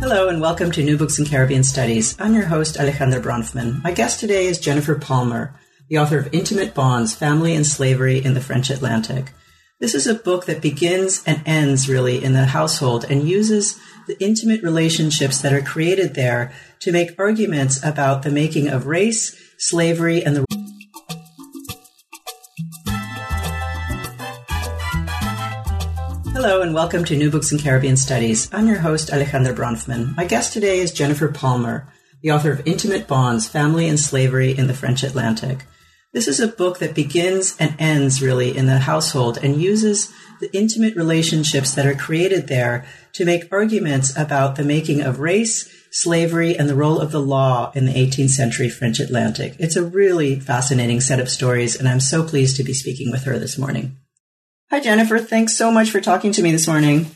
Hello and welcome to New Books in Caribbean Studies. I'm your host, Alejandra Bronfman. My guest today is Jennifer Palmer, the author of Intimate Bonds, Family and Slavery in the French Atlantic. This is a book that begins and ends really in the household and uses the intimate relationships that are created there to make arguments about the making of race, slavery, and the Hello and welcome to New Books in Caribbean Studies. I'm your host, Alejandra Bronfman. My guest today is Jennifer Palmer, the author of Intimate Bonds, Family and Slavery in the French Atlantic. This is a book that begins and ends really in the household and uses the intimate relationships that are created there to make arguments about the making of race, slavery, and the role of the law in the 18th century French Atlantic. It's a really fascinating set of stories, and I'm so pleased to be speaking with her this morning. Hi, Jennifer. Thanks so much for talking to me this morning.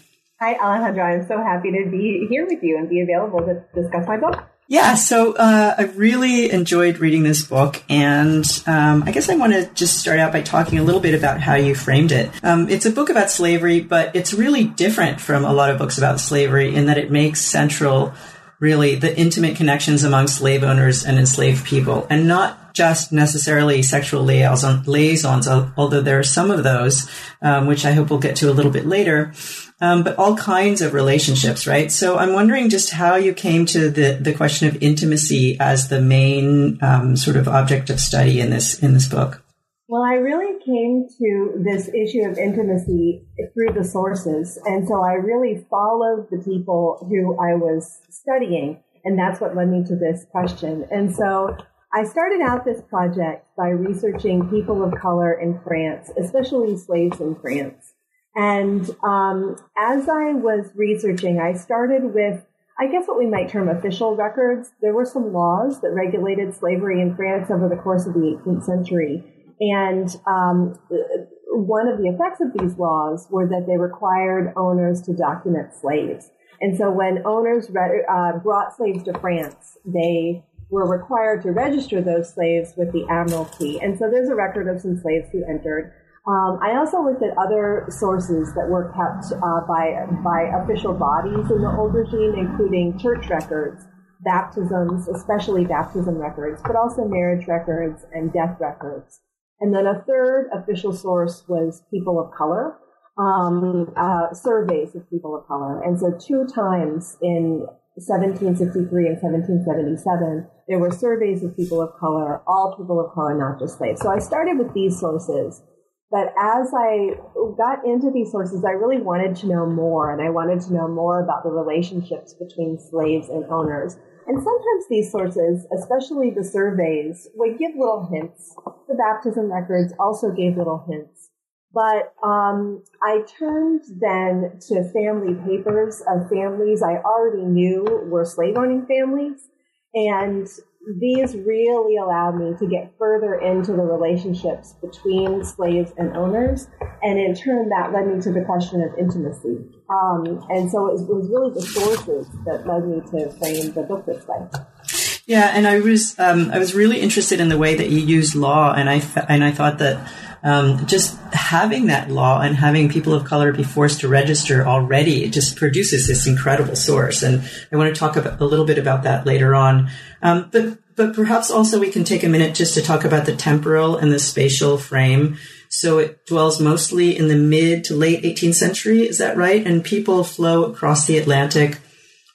Hi, Alejandra. I'm so happy to be here with you and be available to discuss my book. Yeah, so uh, I really enjoyed reading this book, and um, I guess I want to just start out by talking a little bit about how you framed it. Um, it's a book about slavery, but it's really different from a lot of books about slavery in that it makes central really the intimate connections among slave owners and enslaved people, and not just necessarily sexual liaisons, although there are some of those, um, which I hope we'll get to a little bit later, um, but all kinds of relationships, right? So I'm wondering just how you came to the, the question of intimacy as the main um, sort of object of study in this in this book. Well, I really came to this issue of intimacy through the sources. And so I really followed the people who I was studying. And that's what led me to this question. And so I started out this project by researching people of color in France, especially slaves in France. And um, as I was researching, I started with, I guess, what we might term official records. There were some laws that regulated slavery in France over the course of the 18th century. And um, one of the effects of these laws were that they required owners to document slaves. And so when owners re- uh, brought slaves to France, they were required to register those slaves with the Admiralty. And so there's a record of some slaves who entered. Um, I also looked at other sources that were kept uh, by by official bodies in the old regime, including church records, baptisms, especially baptism records, but also marriage records and death records. And then a third official source was people of color, um, uh, surveys of people of color. And so two times in 1763 and 1777, there were surveys of people of color, all people of color, not just slaves. So I started with these sources. But as I got into these sources, I really wanted to know more, and I wanted to know more about the relationships between slaves and owners. And sometimes these sources, especially the surveys, would give little hints. The baptism records also gave little hints. But um, I turned then to family papers of families I already knew were slave owning families. And these really allowed me to get further into the relationships between slaves and owners. And in turn, that led me to the question of intimacy. Um, and so it was, really the sources that led me to frame the book this way. Yeah, and I was um, I was really interested in the way that you use law, and I and I thought that um, just having that law and having people of color be forced to register already it just produces this incredible source. And I want to talk about, a little bit about that later on. Um, but but perhaps also we can take a minute just to talk about the temporal and the spatial frame. So it dwells mostly in the mid to late 18th century. Is that right? And people flow across the Atlantic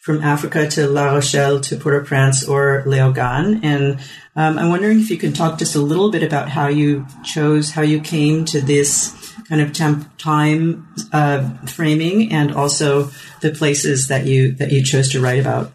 from Africa to La Rochelle to Port-au-Prince or Léogâne. And um, I'm wondering if you can talk just a little bit about how you chose, how you came to this kind of temp- time uh, framing, and also the places that you that you chose to write about.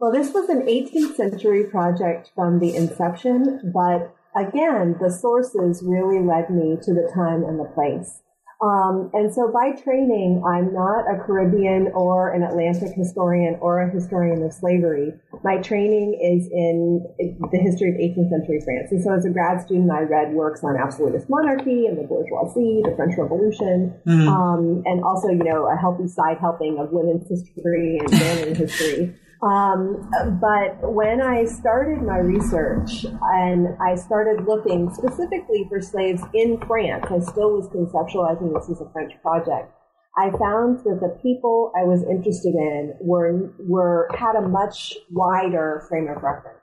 Well, this was an 18th century project from the inception, but again, the sources really led me to the time and the place. Um, and so by training, I'm not a Caribbean or an Atlantic historian or a historian of slavery. My training is in the history of 18th century France. And so as a grad student, I read works on absolutist monarchy and the bourgeoisie, the French Revolution, mm-hmm. um, and also, you know, a healthy side helping of women's history and family history. Um, but when I started my research and I started looking specifically for slaves in France, I still was conceptualizing this as a French project. I found that the people I was interested in were were had a much wider frame of reference,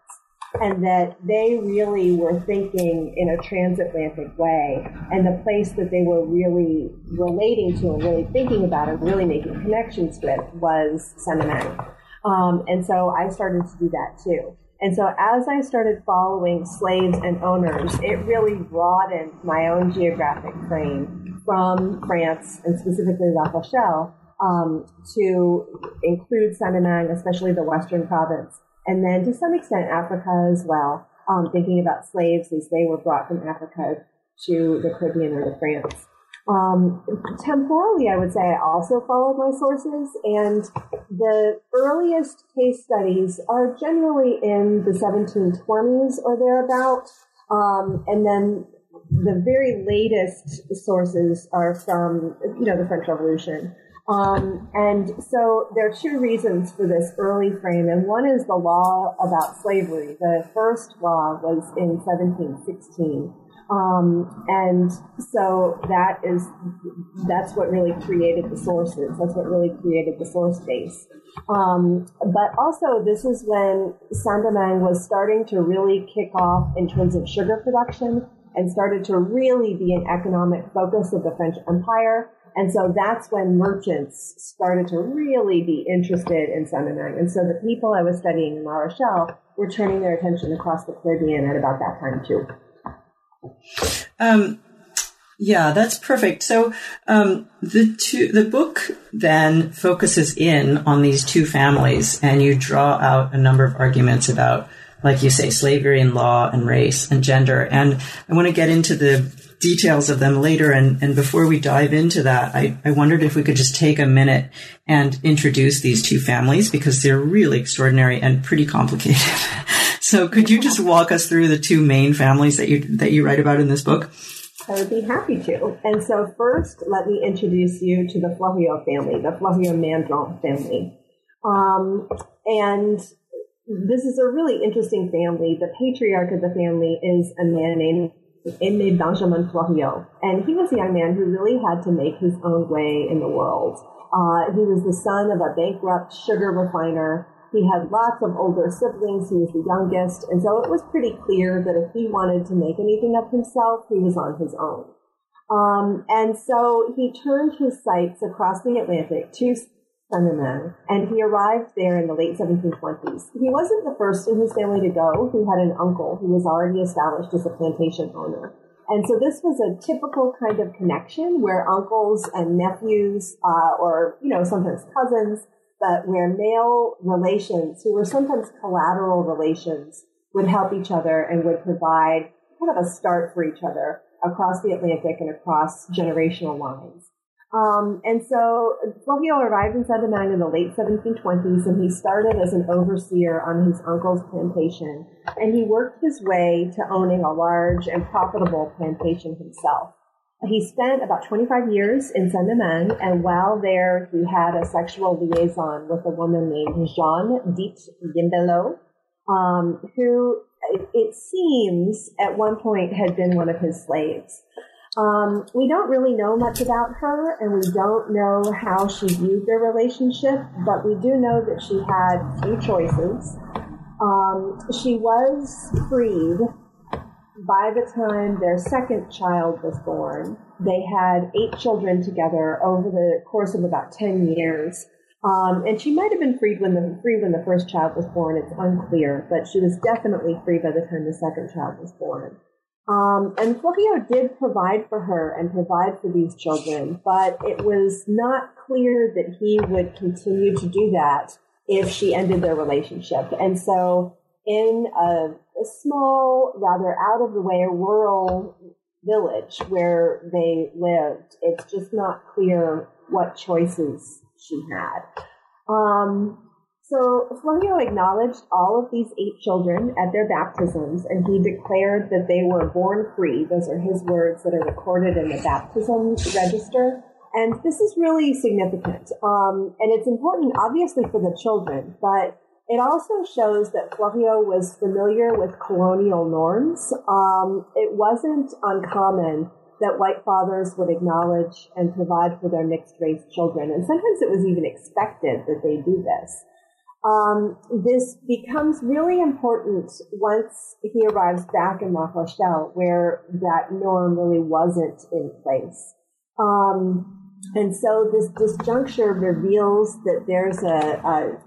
and that they really were thinking in a transatlantic way. And the place that they were really relating to and really thinking about and really making connections with was Saint-Domingue. Um, and so I started to do that too. And so as I started following slaves and owners, it really broadened my own geographic frame from France and specifically La Rochelle um, to include Saint-Domingue, especially the Western province, and then to some extent Africa as well, um, thinking about slaves as they were brought from Africa to the Caribbean or to France. Um, temporally, I would say I also followed my sources, and the earliest case studies are generally in the 1720s or thereabout, um, and then the very latest sources are from you know the French Revolution. Um, and so there are two reasons for this early frame, and one is the law about slavery. The first law was in 1716 um, and so that is that's what really created the sources. That's what really created the source base. Um, but also, this is when Saint-Domingue was starting to really kick off in terms of sugar production and started to really be an economic focus of the French Empire. And so that's when merchants started to really be interested in Saint-Domingue. And so the people I was studying in La Rochelle were turning their attention across the Caribbean at about that time too. Um, yeah, that's perfect. So um, the two, the book then focuses in on these two families, and you draw out a number of arguments about, like you say, slavery and law and race and gender. And I want to get into the details of them later. And, and before we dive into that, I, I wondered if we could just take a minute and introduce these two families because they're really extraordinary and pretty complicated. So could you just walk us through the two main families that you that you write about in this book? I would be happy to. And so first, let me introduce you to the Fleuriot family, the Fleuriot-Mandron family. Um, and this is a really interesting family. The patriarch of the family is a man named Aimé Benjamin Fleuriot. And he was a young man who really had to make his own way in the world. Uh, he was the son of a bankrupt sugar refiner he had lots of older siblings. He was the youngest. And so it was pretty clear that if he wanted to make anything of himself, he was on his own. Um, and so he turned his sights across the Atlantic to Saint-Domingue, and he arrived there in the late 1720s. He wasn't the first in his family to go. He had an uncle who was already established as a plantation owner. And so this was a typical kind of connection where uncles and nephews, uh, or, you know, sometimes cousins, but where male relations, who were sometimes collateral relations, would help each other and would provide kind of a start for each other across the Atlantic and across generational lines. Um, and so Fleuriot arrived in Saint-Domingue in the late 1720s, and he started as an overseer on his uncle's plantation, and he worked his way to owning a large and profitable plantation himself. He spent about 25 years in Saint-Domingue, and while there, he had a sexual liaison with a woman named Jeanne Dite Gimbelot, um, who it seems at one point had been one of his slaves. Um, we don't really know much about her, and we don't know how she viewed their relationship, but we do know that she had few choices. Um, she was freed by the time their second child was born, they had eight children together over the course of about 10 years. Um, and she might have been freed when the free when the first child was born. It's unclear, but she was definitely free by the time the second child was born. Um, and Fleuriot did provide for her and provide for these children, but it was not clear that he would continue to do that if she ended their relationship. And so, in a a small, rather out of the way rural village where they lived. It's just not clear what choices she had. Um, so Fleuriot acknowledged all of these eight children at their baptisms, and he declared that they were born free. Those are his words that are recorded in the baptism register. And this is really significant. Um, and it's important, obviously, for the children, but it also shows that Fleuriot was familiar with colonial norms. Um, it wasn't uncommon that white fathers would acknowledge and provide for their mixed race children. And sometimes it was even expected that they do this. Um, this becomes really important once he arrives back in La Rochelle, where that norm really wasn't in place. Um, and so this disjuncture reveals that there's a, a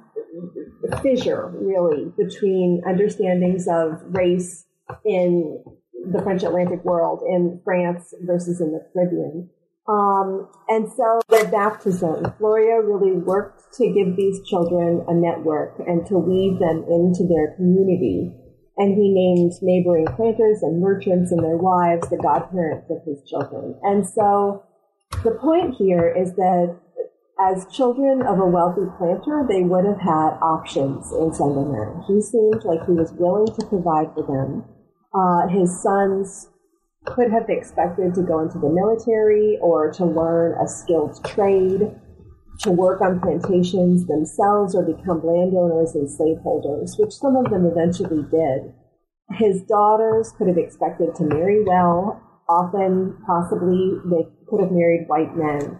fissure, really, between understandings of race in the French Atlantic world, in France versus in the Caribbean. Um, and so their baptism, Fleuriot really worked to give these children a network and to weave them into their community. And he named neighboring planters and merchants and their wives the godparents of his children. And so the point here is that as children of a wealthy planter, they would have had options in Saint-Domingue. He seemed like he was willing to provide for them. Uh, his sons could have expected to go into the military or to learn a skilled trade, to work on plantations themselves or become landowners and slaveholders, which some of them eventually did. His daughters could have expected to marry well. Often, possibly, they could have married white men.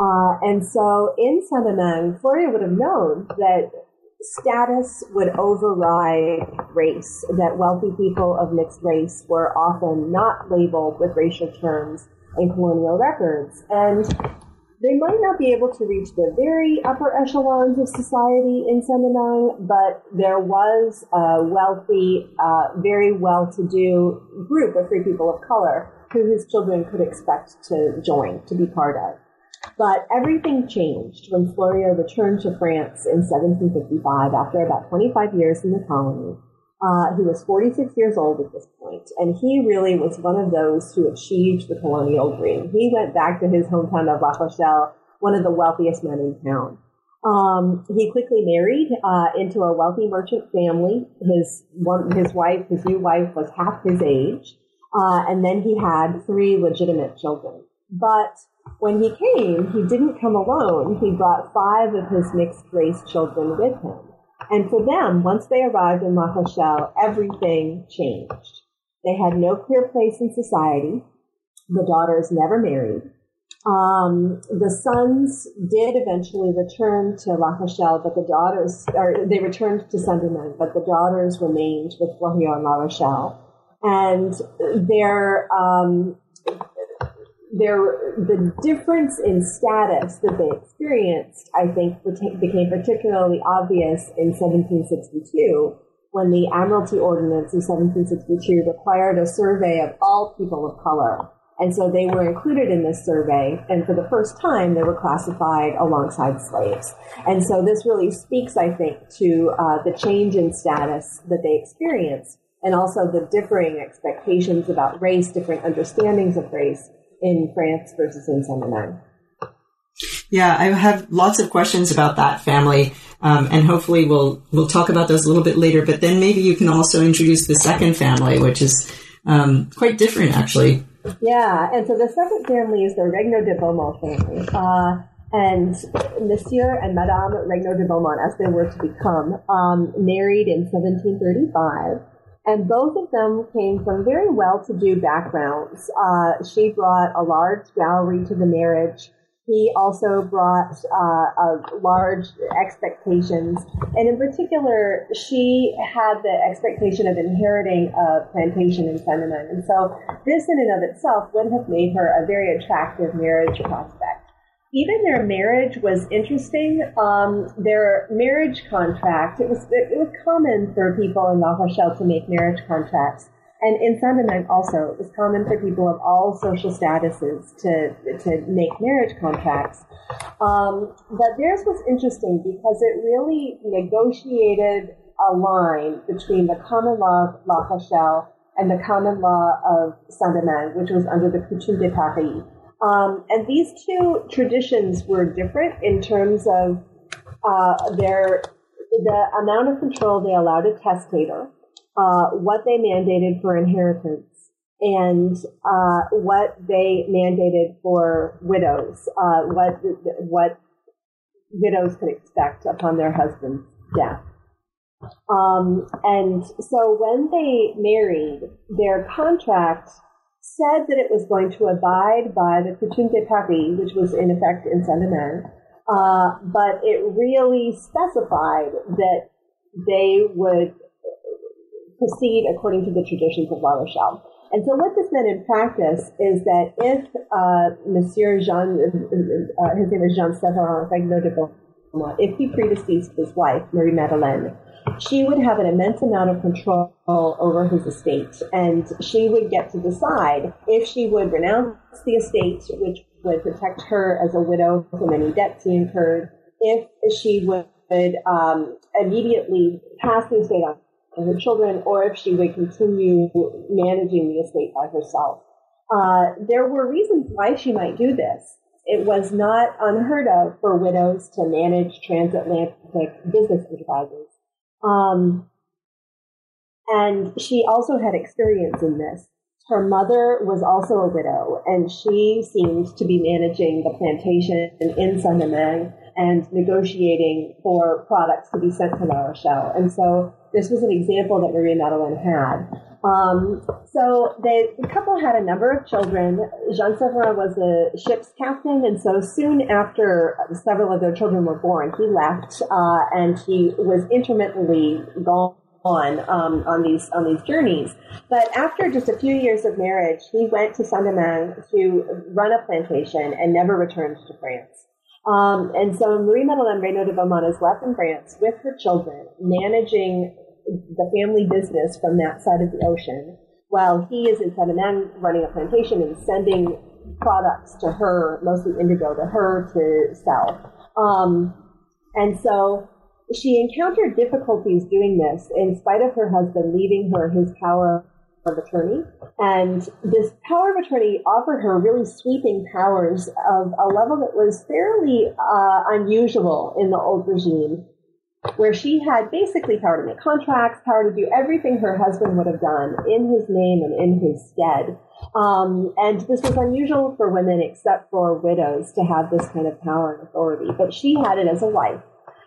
Uh, and so in Saint-Domingue, Fleuriot would have known that status would override race, that wealthy people of mixed race were often not labeled with racial terms in colonial records. And they might not be able to reach the very upper echelons of society in Saint-Domingue, but there was a wealthy, uh, very well-to-do group of free people of color who his children could expect to join, to be part of. But everything changed when Fleuriot returned to France in 1755 after about 25 years in the colony. Uh, he was 46 years old at this point, and he really was one of those who achieved the colonial dream. He went back to his hometown of La Rochelle, one of the wealthiest men in town. Um, he quickly married uh, into a wealthy merchant family. His one, his wife, his new wife, was half his age, uh, and then he had three legitimate children. But when he came, he didn't come alone. He brought five of his mixed race children with him. And for them, once they arrived in La Rochelle, everything changed. They had no clear place in society. The daughters never married. Um, the sons did eventually return to La Rochelle, but the daughters, or they returned to Saint-Domingue, but the daughters remained with Fleuriot and La Rochelle. And their, um, the difference in status that they experienced, I think, became particularly obvious in 1762 when the Admiralty Ordinance of 1762 required a survey of all people of color. And so they were included in this survey, and for the first time, they were classified alongside slaves. And so this really speaks, I think, to uh, the change in status that they experienced, and also the differing expectations about race, different understandings of race in France versus in Saint-Domingue. Yeah, I have lots of questions about that family, um, and hopefully we'll we'll talk about those a little bit later. But then maybe you can also introduce the second family, which is um, quite different, actually. Yeah, and so the second family is the Regnault de Beaumont family. Uh, and Monsieur and Madame Regnault de Beaumont, as they were to become, um, married in 1735. And both of them came from very well-to-do backgrounds. Uh, she brought a large dowry to the marriage. He also brought uh, large expectations, and in particular, she had the expectation of inheriting a plantation in Saint-Domingue. And so, this in and of itself would have made her a very attractive marriage prospect even their marriage was interesting. Um, their marriage contract, it was, it, it, was common for people in La Rochelle to make marriage contracts. And in Saint-Domingue also, it was common for people of all social statuses to, to make marriage contracts. Um, but theirs was interesting because it really negotiated a line between the common law of La Rochelle and the common law of Saint-Domingue, which was under the Coutume de Paris. Um, and these two traditions were different in terms of uh, their the amount of control they allowed a testator, uh, what they mandated for inheritance, and uh, what they mandated for widows, uh, what what widows could expect upon their husband's death. Um, and so when they married, their contract said that it was going to abide by the Coutume de Paris, which was in effect in Saint-Domingue, uh, but it really specified that they would proceed according to the traditions of La Rochelle. And so what this meant in practice is that if uh, Monsieur Jean, uh, his name is Jean Severin Regnault if he predeceased his wife, Marie Madeleine, she would have an immense amount of control over his estate, and she would get to decide if she would renounce the estate, which would protect her as a widow from any debts he incurred, if she would um, immediately pass the estate on to her children, or if she would continue managing the estate by herself. Uh, there were reasons why she might do this. It was not unheard of for widows to manage transatlantic business enterprises. Um, and she also had experience in this. Her mother was also a widow, and she seemed to be managing the plantation in Saint-Domingue and negotiating for products to be sent to La Rochelle. And so this was an example that Marie Madeleine had. Um, so they, the couple had a number of children. Jean Severin was a ship's captain, and so soon after several of their children were born, he left, uh, and he was intermittently gone on um, on these on these journeys. But after just a few years of marriage, he went to Saint-Domingue to run a plantation and never returned to France. Um, and so Marie Madeleine Regnault de Beaumont is left in France with her children, managing the family business from that side of the ocean, while he is in Saint-Domingue running a plantation and sending products to her, mostly indigo, to her to sell. Um, and so she encountered difficulties doing this in spite of her husband leaving her his power of attorney. And this power of attorney offered her really sweeping powers of a level that was fairly uh, unusual in the old regime, where she had basically power to make contracts, power to do everything her husband would have done in his name and in his stead. Um, and this was unusual for women, except for widows, to have this kind of power and authority. But she had it as a wife.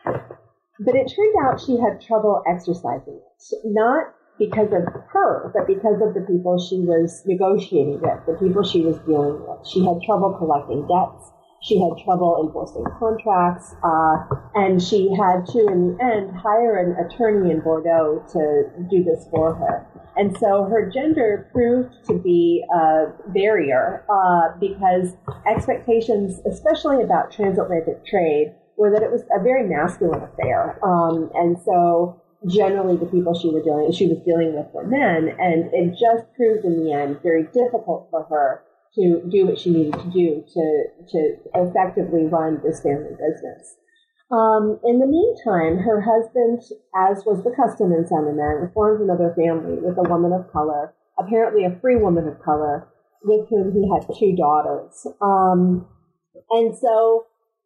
But it turned out she had trouble exercising it. Not because of her, but because of the people she was negotiating with, the people she was dealing with. She had trouble collecting debts. She had trouble enforcing contracts, uh, and she had to, in the end, hire an attorney in Bordeaux to do this for her. And so her gender proved to be a barrier uh, because expectations, especially about transatlantic trade, were that it was a very masculine affair. Um, and so generally the people she was dealing she was dealing with were men, and it just proved in the end very difficult for her to do what she needed to do to to effectively run this family business. Um, in the meantime, her husband, as was the custom in Saint-Domingue, formed another family with a woman of color, apparently a free woman of color, with whom he had two daughters. Um, and so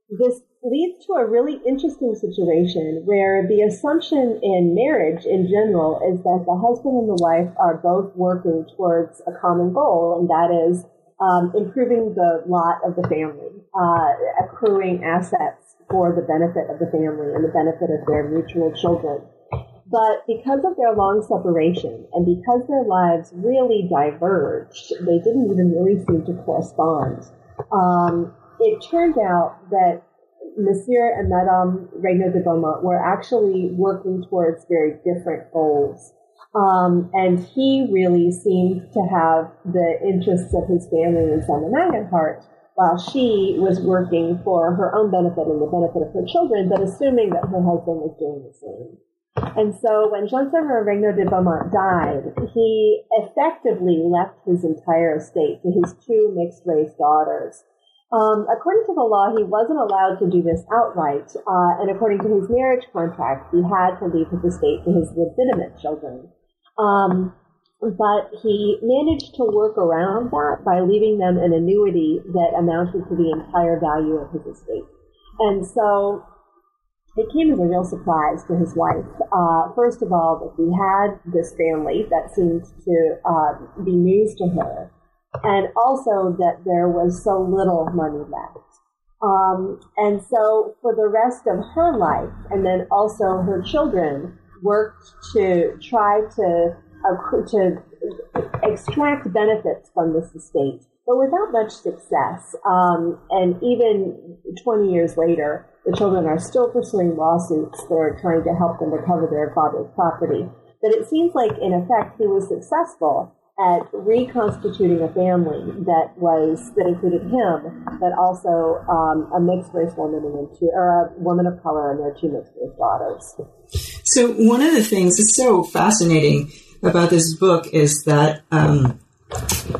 this leads to a really interesting situation where the assumption in marriage in general is that the husband and the wife are both working towards a common goal, and that is um, improving the lot of the family, uh, accruing assets for the benefit of the family and the benefit of their mutual children. But because of their long separation and because their lives really diverged, they didn't even really seem to correspond. Um, it turned out that Monsieur and Madame Regnault de Beaumont were actually working towards very different goals. Um, and he really seemed to have the interests of his family and Saint-Domingue at heart, while she was working for her own benefit and the benefit of her children, but assuming that her husband was doing the same. And so when Jean-Severin Regnault de Beaumont died, he effectively left his entire estate to his two mixed race daughters. Um, according to the law, he wasn't allowed to do this outright, uh, and according to his marriage contract, he had to leave his estate to his legitimate children. Um, but he managed to work around that by leaving them an annuity that amounted to the entire value of his estate. And so it came as a real surprise to his wife. Uh, first of all, that he had this family that seemed to uh, be news to her, and also that there was so little money left. Um, and so for the rest of her life, and then also her children, worked to try to uh, to extract benefits from this estate, but without much success. Um, and even 20 years later, the children are still pursuing lawsuits that are trying to help them recover their father's property. But it seems like, in effect, he was successful at reconstituting a family that was that included him, but also um, a mixed race woman and two, or a woman of color and their two mixed race daughters. So one of the things that's so fascinating about this book is that um,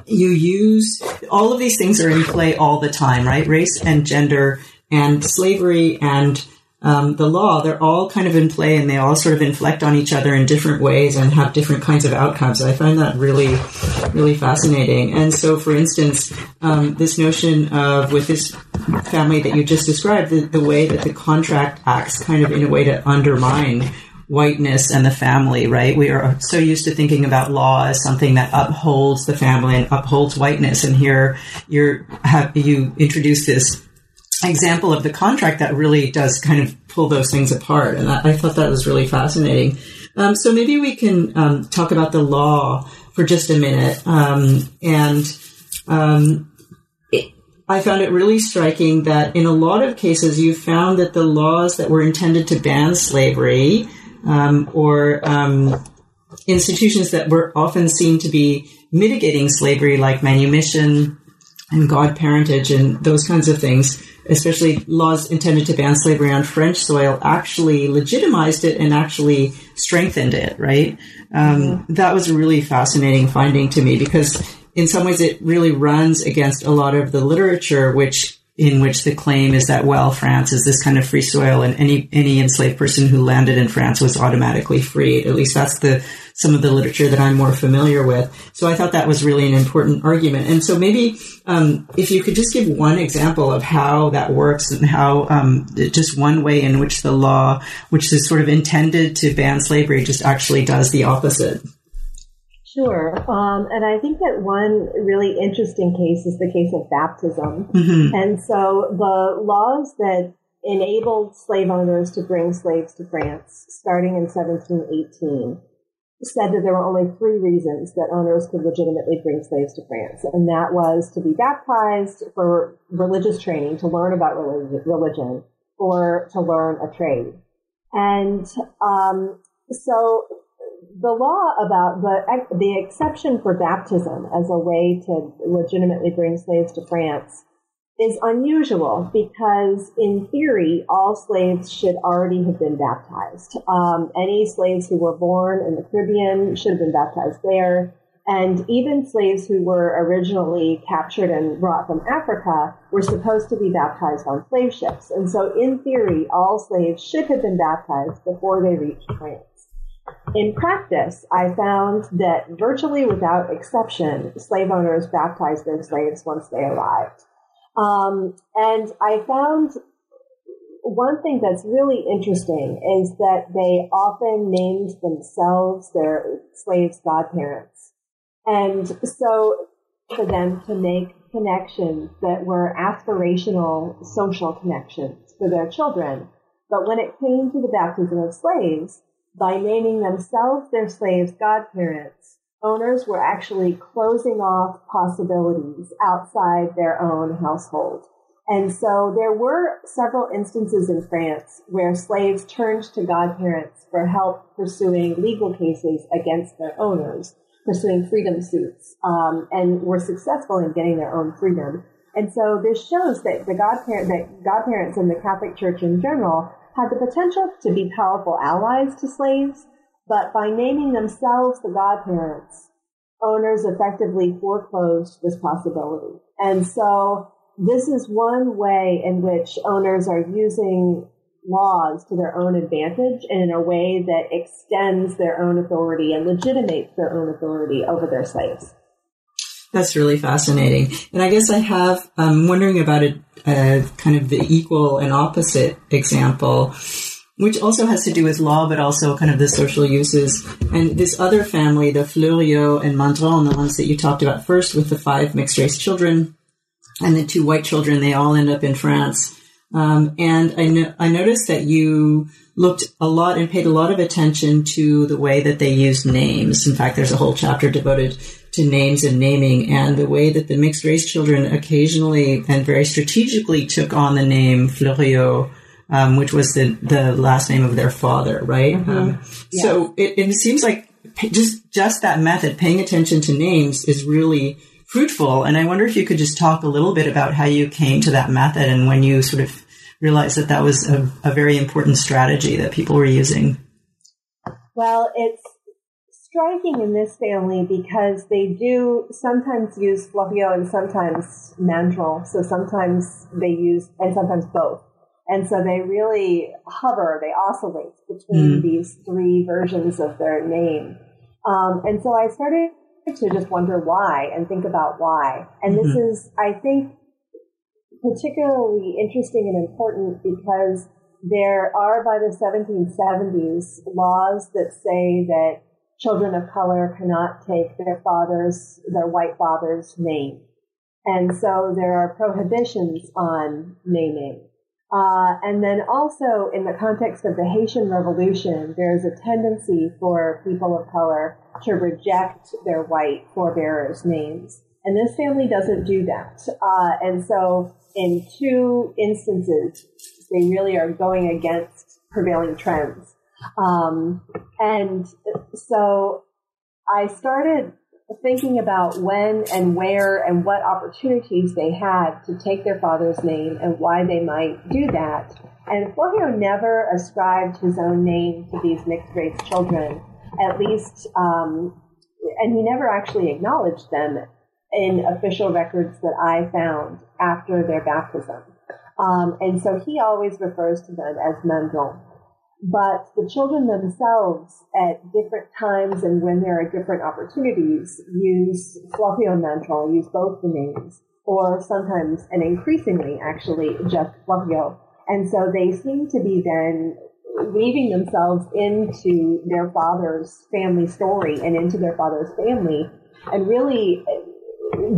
you use all of these things are in play all the time, right? Race and gender and slavery and um, the law, they're all kind of in play and they all sort of inflect on each other in different ways and have different kinds of outcomes. I find that really, really fascinating. And so, for instance, um, this notion of with this family that you just described, the, the way that the contract acts kind of in a way to undermine whiteness and the family, right? We are so used to thinking about law as something that upholds the family and upholds whiteness. And here you're, have, you introduce this example of the contract that really does kind of pull those things apart. And I, I thought that was really fascinating. Um, so maybe we can um, talk about the law for just a minute. Um, and um, it, I found it really striking that in a lot of cases, you found that the laws that were intended to ban slavery um, or um, institutions that were often seen to be mitigating slavery, like manumission and godparentage and those kinds of things, especially laws intended to ban slavery on French soil, actually legitimized it and actually strengthened it, right? Um, mm-hmm. That was a really fascinating finding to me because in some ways it really runs against a lot of the literature which in which the claim is that well France is this kind of free soil and any any enslaved person who landed in France was automatically freed at least that's the some of the literature that I'm more familiar with. So I thought that was really an important argument. And so maybe um, if you could just give one example of how that works and how um, just one way in which the law which is sort of intended to ban slavery just actually does the opposite Sure. Um, and I think that one really interesting case is the case of baptism. Mm-hmm. And so the laws that enabled slave owners to bring slaves to France starting in 1718 said that there were only three reasons that owners could legitimately bring slaves to France. And that was to be baptized for religious training, to learn about religion, or to learn a trade. And um, so the law about the the exception for baptism as a way to legitimately bring slaves to France is unusual because, in theory, all slaves should already have been baptized. Um, any slaves who were born in the Caribbean should have been baptized there. And even slaves who were originally captured and brought from Africa were supposed to be baptized on slave ships. And so, in theory, all slaves should have been baptized before they reached France. In practice, I found that virtually without exception, slave owners baptized their slaves once they arrived. Um, and I found one thing that's really interesting is that they often named themselves their slaves' godparents. And so for them to make connections that were aspirational social connections for their children. But when it came to the baptism of slaves, by naming themselves their slaves godparents, owners were actually closing off possibilities outside their own household. And so there were several instances in France where slaves turned to godparents for help pursuing legal cases against their owners, pursuing freedom suits, um, and were successful in getting their own freedom. And so this shows that the godparent, that godparents in the Catholic Church in general had the potential to be powerful allies to slaves, but by naming themselves the godparents, owners effectively foreclosed this possibility. And so this is one way in which owners are using laws to their own advantage and in a way that extends their own authority and legitimates their own authority over their slaves. That's really fascinating. And I guess I have, I'm wondering about a, a kind of the equal and opposite example which also has to do with law, but also kind of the social uses. And this other family, the Fleuriot and Mandron, the ones that you talked about first with the five mixed race children and the two white children, they all end up in France. Um, and I, no- I noticed that you looked a lot and paid a lot of attention to the way that they used names. In fact, there's a whole chapter devoted to names and naming and the way that the mixed race children occasionally and very strategically took on the name Fleuriot um, which was the, the last name of their father, right? Mm-hmm. Um, yeah. So it, it seems like just just that method, paying attention to names, is really fruitful. And I wonder if you could just talk a little bit about how you came to that method and when you sort of realized that that was a, a very important strategy that people were using. Well, it's striking in this family because they do sometimes use Fleuriot and sometimes Mandron. So sometimes they use, and sometimes both. And so they really hover, they oscillate between mm. these three versions of their name. Um, and so I started to just wonder why and think about why. And mm-hmm. this is, I think, particularly interesting and important because there are by the 1770s laws that say that children of color cannot take their father's, their white father's name. And so there are prohibitions on naming. Uh, and then also in the context of the Haitian Revolution, there's a tendency for people of color to reject their white forebearers' names. And this family doesn't do that. Uh, and so in two instances, they really are going against prevailing trends. Um, and so I started thinking about when and where and what opportunities they had to take their father's name and why they might do that. And Fleuriot never ascribed his own name to these mixed race children, at least, um, and he never actually acknowledged them in official records that I found after their baptism. Um, and so he always refers to them as Mandron. But the children themselves at different times and when there are different opportunities use and Mandron, use both the names, or sometimes and increasingly actually just Fleuriot. And so they seem to be then weaving themselves into their father's family story and into their father's family and really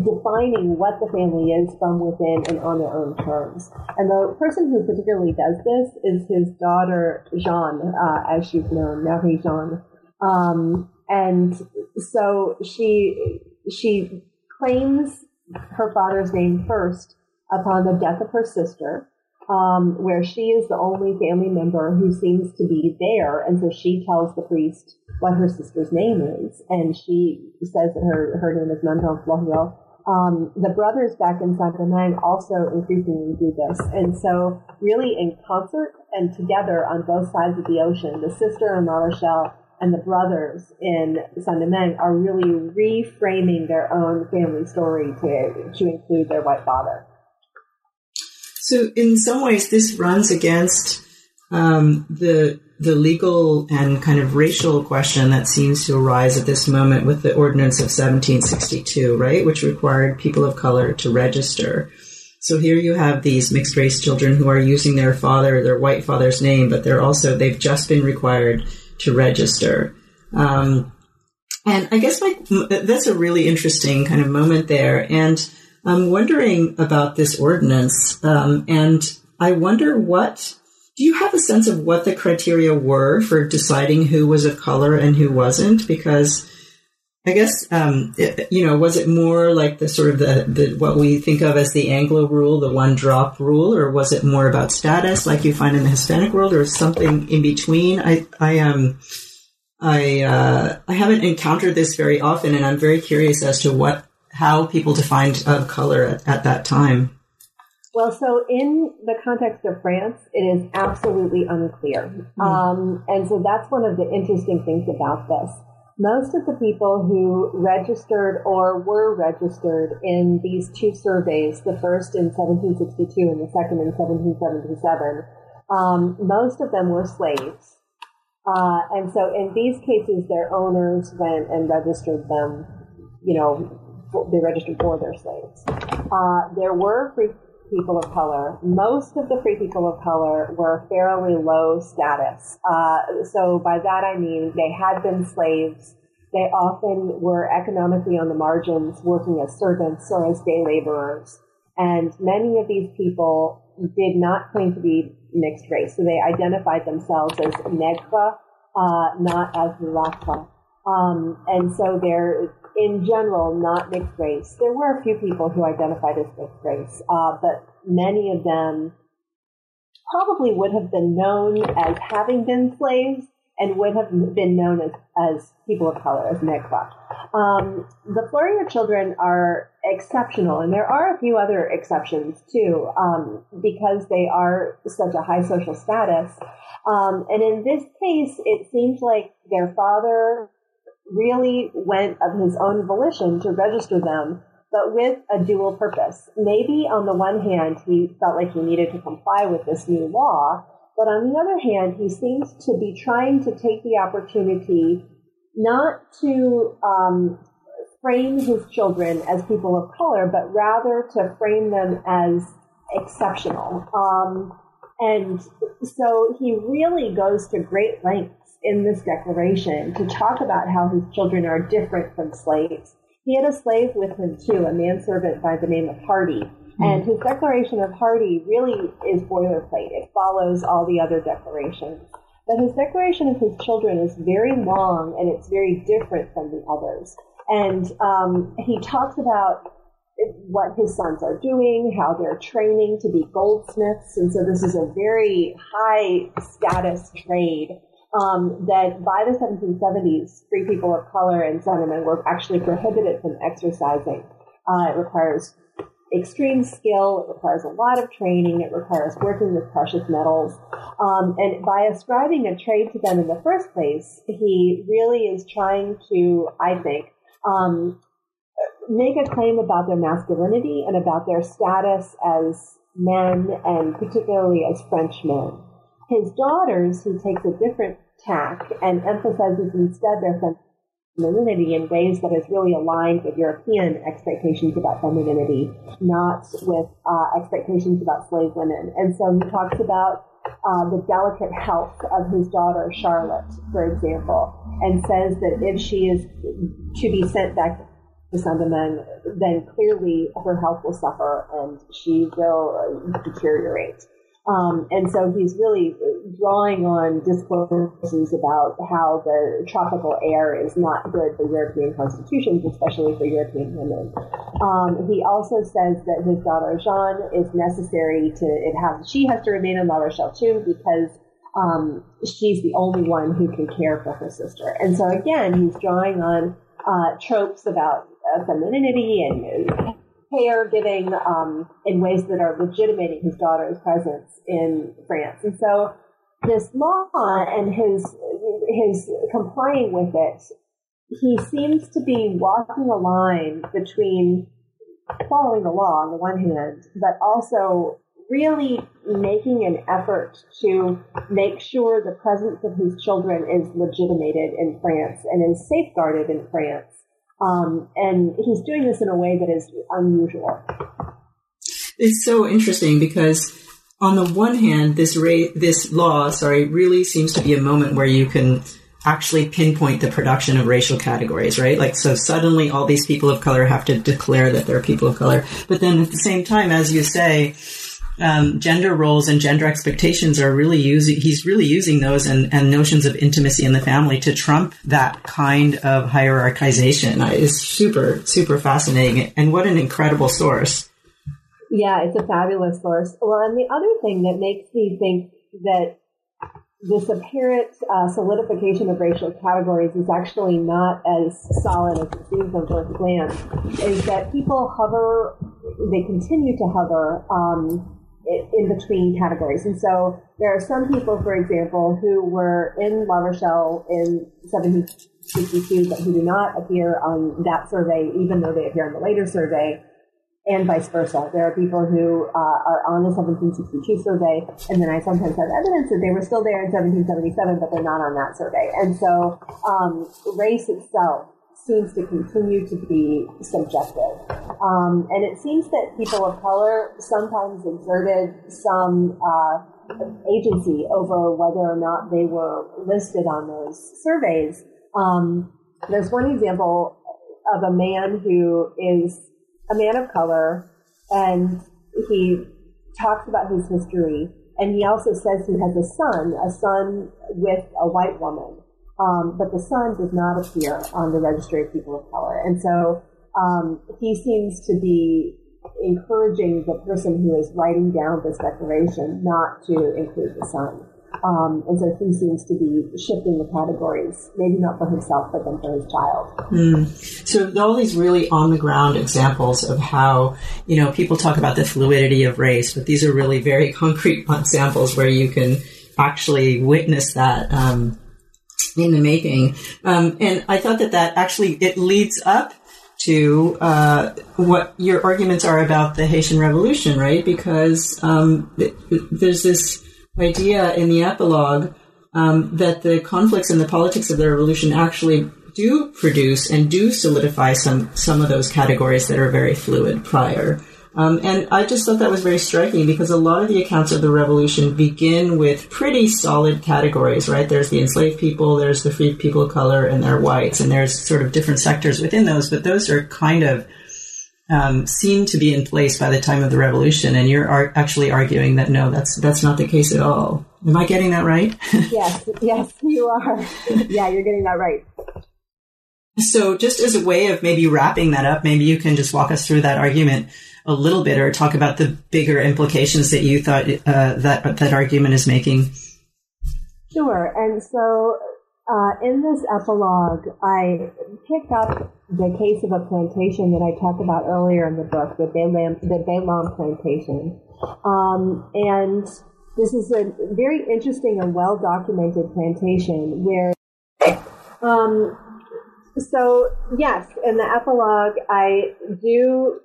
defining what the family is from within and on their own terms. And the person who particularly does this is his daughter Jean, uh, as she's known, Marie Jean. Um, and so she she claims her father's name first upon the death of her sister, um, where she is the only family member who seems to be there, and so she tells the priest what her sister's name is, and she says that her her name is Mandron Fleuriot. Um, the brothers back in Saint-Domingue also increasingly do this, and so really in concert and together on both sides of the ocean, the sister in La Rochelle and the brothers in Saint-Domingue are really reframing their own family story to to include their white father. So in some ways, this runs against um, the the legal and kind of racial question that seems to arise at this moment with the Ordinance of 1762, right, which required people of color to register. So here you have these mixed race children who are using their father, their white father's name, but they're also they've just been required to register. Um, and I guess that's a really interesting kind of moment there. And I'm wondering about this ordinance, um, and I wonder what. Do you have a sense of what the criteria were for deciding who was of color and who wasn't? Because I guess um, it, you know, was it more like the sort of the, the what we think of as the Anglo rule, the one drop rule, or was it more about status, like you find in the Hispanic world, or something in between? I I um I uh, I haven't encountered this very often, and I'm very curious as to what how people defined of color at, at that time? Well, so in the context of France, it is absolutely unclear. Mm. Um, and so that's one of the interesting things about this. Most of the people who registered or were registered in these two surveys, the first in 1762 and the second in 1777, Um, most of them were slaves. Uh, and so in these cases, their owners went and registered them, you know, they registered for their slaves. Uh, there were free people of color. Most of the free people of color were fairly low status. Uh, so by that I mean they had been slaves. They often were economically on the margins, working as servants or as day laborers. And many of these people did not claim to be mixed race. So they identified themselves as negra, uh, not as Mulata. Um, and so they're, in general, not mixed race. There were a few people who identified as mixed race, uh, but many of them probably would have been known as having been slaves and would have been known as, as people of color, as Negre. Um, the Fleuriot children are exceptional, and there are a few other exceptions too, um, because they are such a high social status. Um, and in this case, it seems like their father really went of his own volition to register them, but with a dual purpose. Maybe on the one hand, he felt like he needed to comply with this new law, but on the other hand, he seems to be trying to take the opportunity not to um, frame his children as people of color, but rather to frame them as exceptional. Um, and so he really goes to great lengths in this declaration to talk about how his children are different from slaves. He had a slave with him too, a manservant by the name of Hardy. And his declaration of Hardy really is boilerplate. It follows all the other declarations. But his declaration of his children is very long and it's very different from the others. And um, he talks about what his sons are doing, how they're training to be goldsmiths. And so this is a very high status trade um, that by the 1770s, free people of color in Saint-Domingue were actually prohibited from exercising. Uh, it requires extreme skill. It requires a lot of training. It requires working with precious metals. Um, and by ascribing a trade to them in the first place, he really is trying to, I think, um, make a claim about their masculinity and about their status as men and particularly as Frenchmen. His daughters, he takes a different tack and emphasizes instead their femininity in ways that is really aligned with European expectations about femininity, not with uh, expectations about slave women. And so he talks about uh, the delicate health of his daughter Charlotte, for example, and says that if she is to be sent back to Saint-Domingue, then clearly her health will suffer and she will deteriorate. Um, and so he's really drawing on discourses about how the tropical air is not good for European constitutions, especially for European women. Um, he also says that his daughter Jeanne is necessary to it has she has to remain in La Rochelle too because um, she's the only one who can care for her sister. And so again, he's drawing on uh, tropes about uh, femininity and caregiving um, in ways that are legitimating his daughter's presence in France. And so this law and his his complying with it, he seems to be walking a line between following the law on the one hand, but also really making an effort to make sure the presence of his children is legitimated in France and is safeguarded in France. Um, and he's doing this in a way that is unusual. It's so interesting because on the one hand, this ra- this law, sorry, really seems to be a moment where you can actually pinpoint the production of racial categories, right? Like, so suddenly all these people of color have to declare that they're people of color. But then at the same time, as you say, um, gender roles and gender expectations are really using, he's really using those and, and notions of intimacy in the family to trump that kind of hierarchization is super, super fascinating. And what an incredible source. Yeah, it's a fabulous source. Well, and the other thing that makes me think that this apparent uh, solidification of racial categories is actually not as solid as it seems on first glance is that people hover, they continue to hover um, in between categories. And so there are some people, for example, who were in La Rochelle in 1762, but who do not appear on that survey, even though they appear on the later survey. and vice versa. There are people who uh, are on the 1762 survey, and then I sometimes have evidence that they were still there in 1777, but they're not on that survey. And so um, race itself seems to continue to be subjective. Um, and it seems that people of color sometimes exerted some uh, agency over whether or not they were listed on those surveys. Um, there's one example of a man who is a man of color, and he talks about his history, and he also says he has a son, a son with a white woman. Um, but the son does not appear on the registry of people of color. And so um, he seems to be encouraging the person who is writing down this declaration not to include the son. Um, and so he seems to be shifting the categories, maybe not for himself, but then for his child. Mm. So all these really on the ground examples of how, you know, people talk about the fluidity of race, but these are really very concrete examples where you can actually witness that um, in the making. Um, and I thought that that actually, it leads up to uh, what your arguments are about the Haitian Revolution, right? Because um, there's this idea in the epilogue um, that the conflicts and the politics of the revolution actually do produce and do solidify some some of those categories that are very fluid prior. Um, and I just thought that was very striking because a lot of the accounts of the revolution begin with pretty solid categories, right? There's the enslaved people, there's the free people of color, and they're whites, and there's sort of different sectors within those, but those are kind of um, seemed to be in place by the time of the revolution, and you're ar- actually arguing that no, that's that's not the case at all. Am I getting that right? yes, yes, you are. yeah, you're getting that right. So, just as a way of maybe wrapping that up, maybe you can just walk us through that argument a little bit, or talk about the bigger implications that you thought uh, that that argument is making. Sure. And so, uh, in this epilogue, I pick up the case of a plantation that I talked about earlier in the book, the Baylam, the Baylam plantation. Um, and this is a very interesting and well documented plantation where, um, so yes, in the epilogue, I do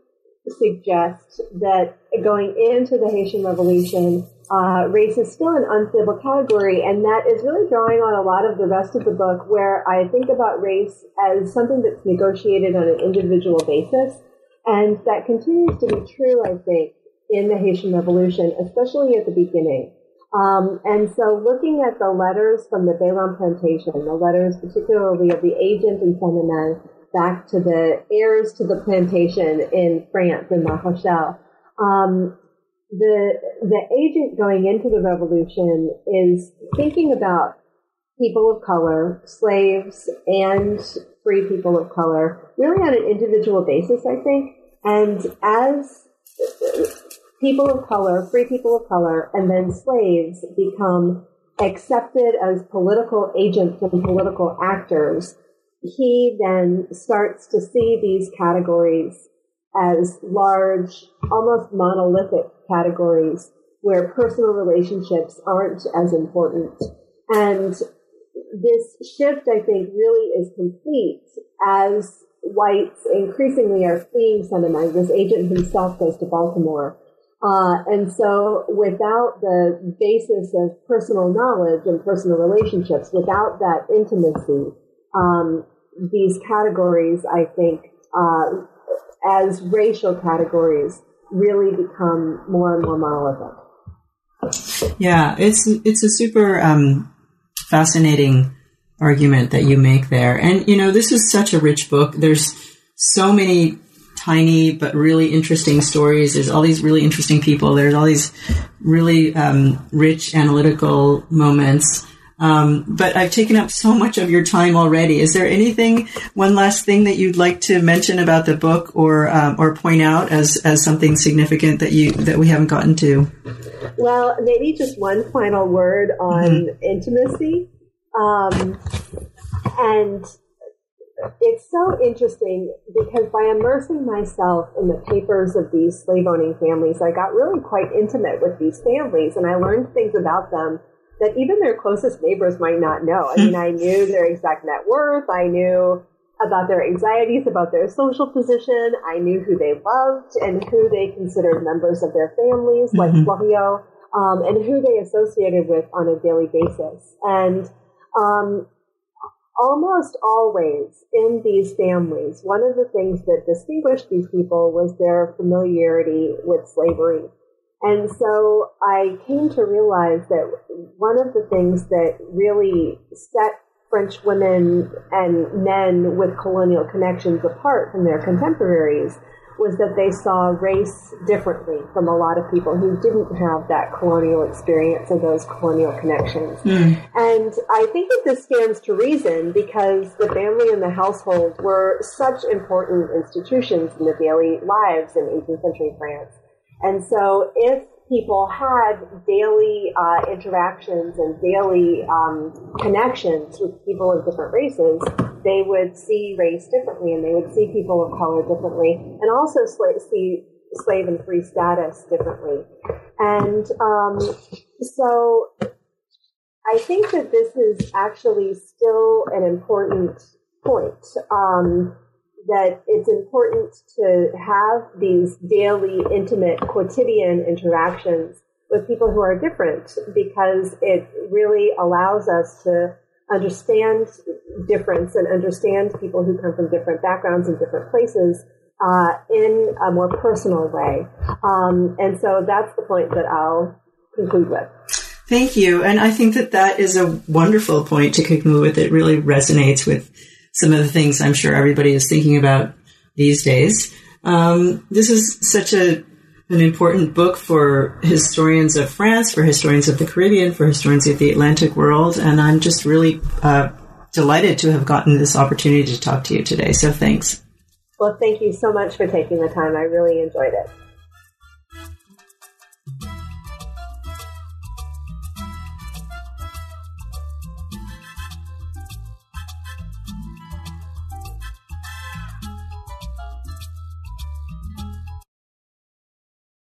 suggest that going into the Haitian Revolution, uh, race is still an unstable category, and that is really drawing on a lot of the rest of the book, where I think about race as something that's negotiated on an individual basis, and that continues to be true, I think, in the Haitian Revolution, especially at the beginning. Um, and so, looking at the letters from the Baylam plantation, the letters particularly of the agent in Saint back to the heirs to the plantation in France in La Rochelle. Um, the the agent going into the revolution is thinking about people of color, slaves, and free people of color, really on an individual basis, I think. And as people of color, free people of color, and then slaves become accepted as political agents and political actors, he then starts to see these categories as large, almost monolithic categories where personal relationships aren't as important. And this shift, I think, really is complete as whites increasingly are fleeing Saint-Domingue. This agent himself goes to Baltimore. Uh, and so without the basis of personal knowledge and personal relationships, without that intimacy, um, these categories, I think, uh, as racial categories, really become more and more monolithic. Yeah, it's it's a super um, fascinating argument that you make there, and you know this is such a rich book. There's so many tiny but really interesting stories. There's all these really interesting people. There's all these really um, rich analytical moments. Um, but I've taken up so much of your time already. Is there anything, one last thing that you'd like to mention about the book, or um, or point out as as something significant that you that we haven't gotten to? Well, maybe just one final word on mm-hmm. intimacy, um, and it's so interesting because by immersing myself in the papers of these slave owning families, I got really quite intimate with these families, and I learned things about them that even their closest neighbors might not know. I mean, I knew their exact net worth. I knew about their anxieties, about their social position. I knew who they loved and who they considered members of their families, like mm-hmm. Fleuriot, um, and who they associated with on a daily basis. And um, almost always in these families, one of the things that distinguished these people was their familiarity with slavery. And so I came to realize that one of the things that really set French women and men with colonial connections apart from their contemporaries was that they saw race differently from a lot of people who didn't have that colonial experience or those colonial connections. Mm. And I think that this stands to reason because the family and the household were such important institutions in the daily lives in 18th century France. And so if people had daily uh, interactions and daily um, connections with people of different races, they would see race differently and they would see people of color differently and also see slave and free status differently. And um, so I think that this is actually still an important point. Um, that it's important to have these daily, intimate, quotidian interactions with people who are different because it really allows us to understand difference and understand people who come from different backgrounds and different places uh, in a more personal way. Um, and so that's the point that I'll conclude with. Thank you. And I think that that is a wonderful point to conclude with. It really resonates with some of the things I'm sure everybody is thinking about these days. Um, this is such a an important book for historians of France, for historians of the Caribbean, for historians of the Atlantic world, and I'm just really uh, delighted to have gotten this opportunity to talk to you today. So thanks. Well, thank you so much for taking the time. I really enjoyed it.